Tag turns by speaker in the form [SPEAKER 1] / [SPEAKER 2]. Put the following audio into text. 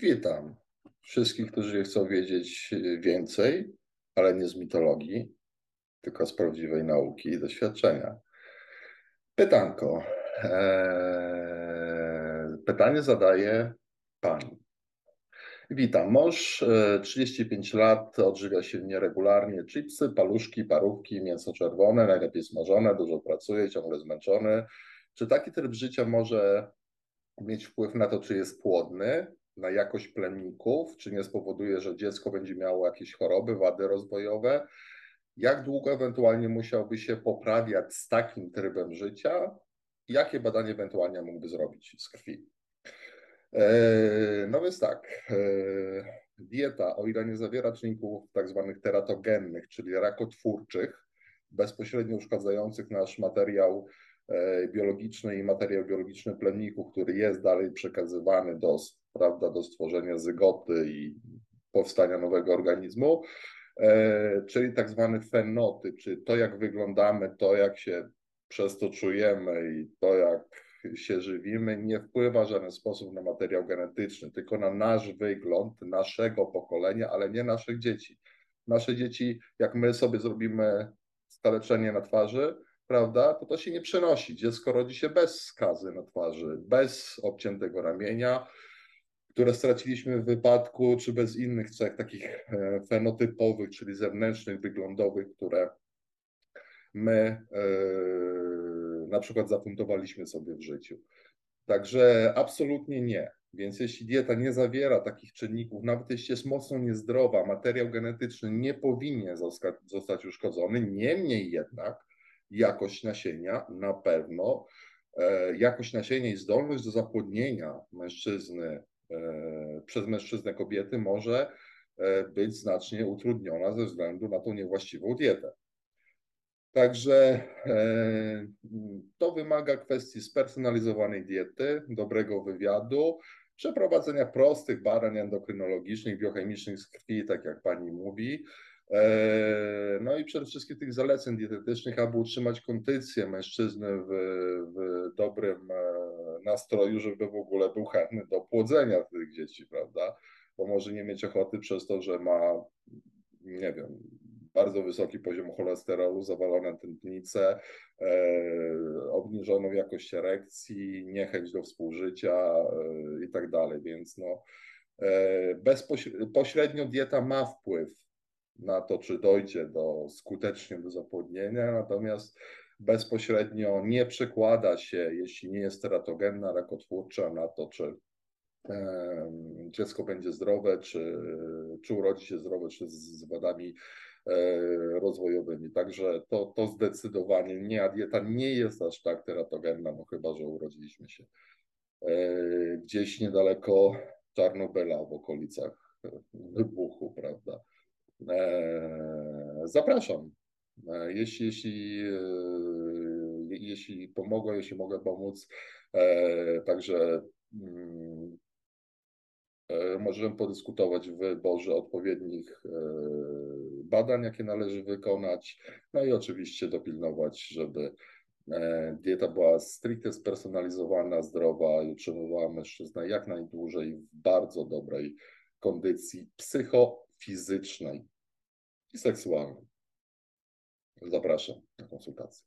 [SPEAKER 1] Witam wszystkich, którzy chcą wiedzieć więcej, ale nie z mitologii, tylko z prawdziwej nauki i doświadczenia. Pytanko. Eee, pytanie zadaje pani. Witam. Mąż 35 e, lat, odżywia się nieregularnie. Chipsy, paluszki, parówki, mięso czerwone, najlepiej smażone, dużo pracuje, ciągle zmęczony. Czy taki tryb życia może mieć wpływ na to, czy jest płodny? Na jakość plemników, czy nie spowoduje, że dziecko będzie miało jakieś choroby, wady rozwojowe. Jak długo ewentualnie musiałby się poprawiać z takim trybem życia? Jakie badanie ewentualnie mógłby zrobić z krwi? E, no więc tak, e, dieta, o ile nie zawiera czynników tak zwanych teratogennych, czyli rakotwórczych, bezpośrednio uszkadzających nasz materiał biologiczny i materiał biologiczny plemników, który jest dalej przekazywany do prawda, do stworzenia zygoty i powstania nowego organizmu, e, czyli tak zwany fenotyp, czyli to, jak wyglądamy, to, jak się przez to czujemy i to, jak się żywimy, nie wpływa w żaden sposób na materiał genetyczny, tylko na nasz wygląd naszego pokolenia, ale nie naszych dzieci. Nasze dzieci, jak my sobie zrobimy skaleczenie na twarzy, prawda, to to się nie przenosi. Dziecko rodzi się bez skazy na twarzy, bez obciętego ramienia, które straciliśmy w wypadku, czy bez innych cech takich e, fenotypowych, czyli zewnętrznych, wyglądowych, które my e, na przykład zafuntowaliśmy sobie w życiu. Także absolutnie nie. Więc jeśli dieta nie zawiera takich czynników, nawet jeśli jest mocno niezdrowa, materiał genetyczny nie powinien zostać uszkodzony. Niemniej jednak jakość nasienia na pewno, e, jakość nasienia i zdolność do zapłodnienia mężczyzny E, przez mężczyznę kobiety może e, być znacznie utrudniona ze względu na tą niewłaściwą dietę. Także to wymaga kwestii spersonalizowanej diety, dobrego wywiadu, przeprowadzenia prostych badań endokrynologicznych, biochemicznych z krwi, tak jak pani mówi. No i przede wszystkim tych zaleceń dietetycznych, aby utrzymać kondycję mężczyzny w, w dobrym nastroju, żeby w ogóle był chętny do płodzenia tych dzieci, prawda? Bo może nie mieć ochoty przez to, że ma, nie wiem, bardzo wysoki poziom cholesterolu, zawalone tętnice, e, obniżoną jakość erekcji, niechęć do współżycia e, i tak dalej. Więc no, e, bezpośrednio dieta ma wpływ na to, czy dojdzie do skutecznie do zapłodnienia, natomiast bezpośrednio nie przekłada się, jeśli nie jest teratogenna, rakotwórcza, na to, czy dziecko będzie zdrowe, czy, czy urodzi się zdrowe, czy z wadami e, rozwojowymi. Także to, to zdecydowanie nie, a dieta nie jest aż tak teratogenna, no chyba, że urodziliśmy się e, gdzieś niedaleko Czarnobyla, w okolicach wybuchu, prawda. E, zapraszam. Jeśli, jeśli, jeśli pomogę, jeśli mogę pomóc, także mm, możemy podyskutować w wyborze odpowiednich badań, jakie należy wykonać, no i oczywiście dopilnować, żeby dieta była stricte spersonalizowana, zdrowa i utrzymywała mężczyznę jak najdłużej w bardzo dobrej kondycji psychofizycznej i seksualnej. Zapraszam na konsultację.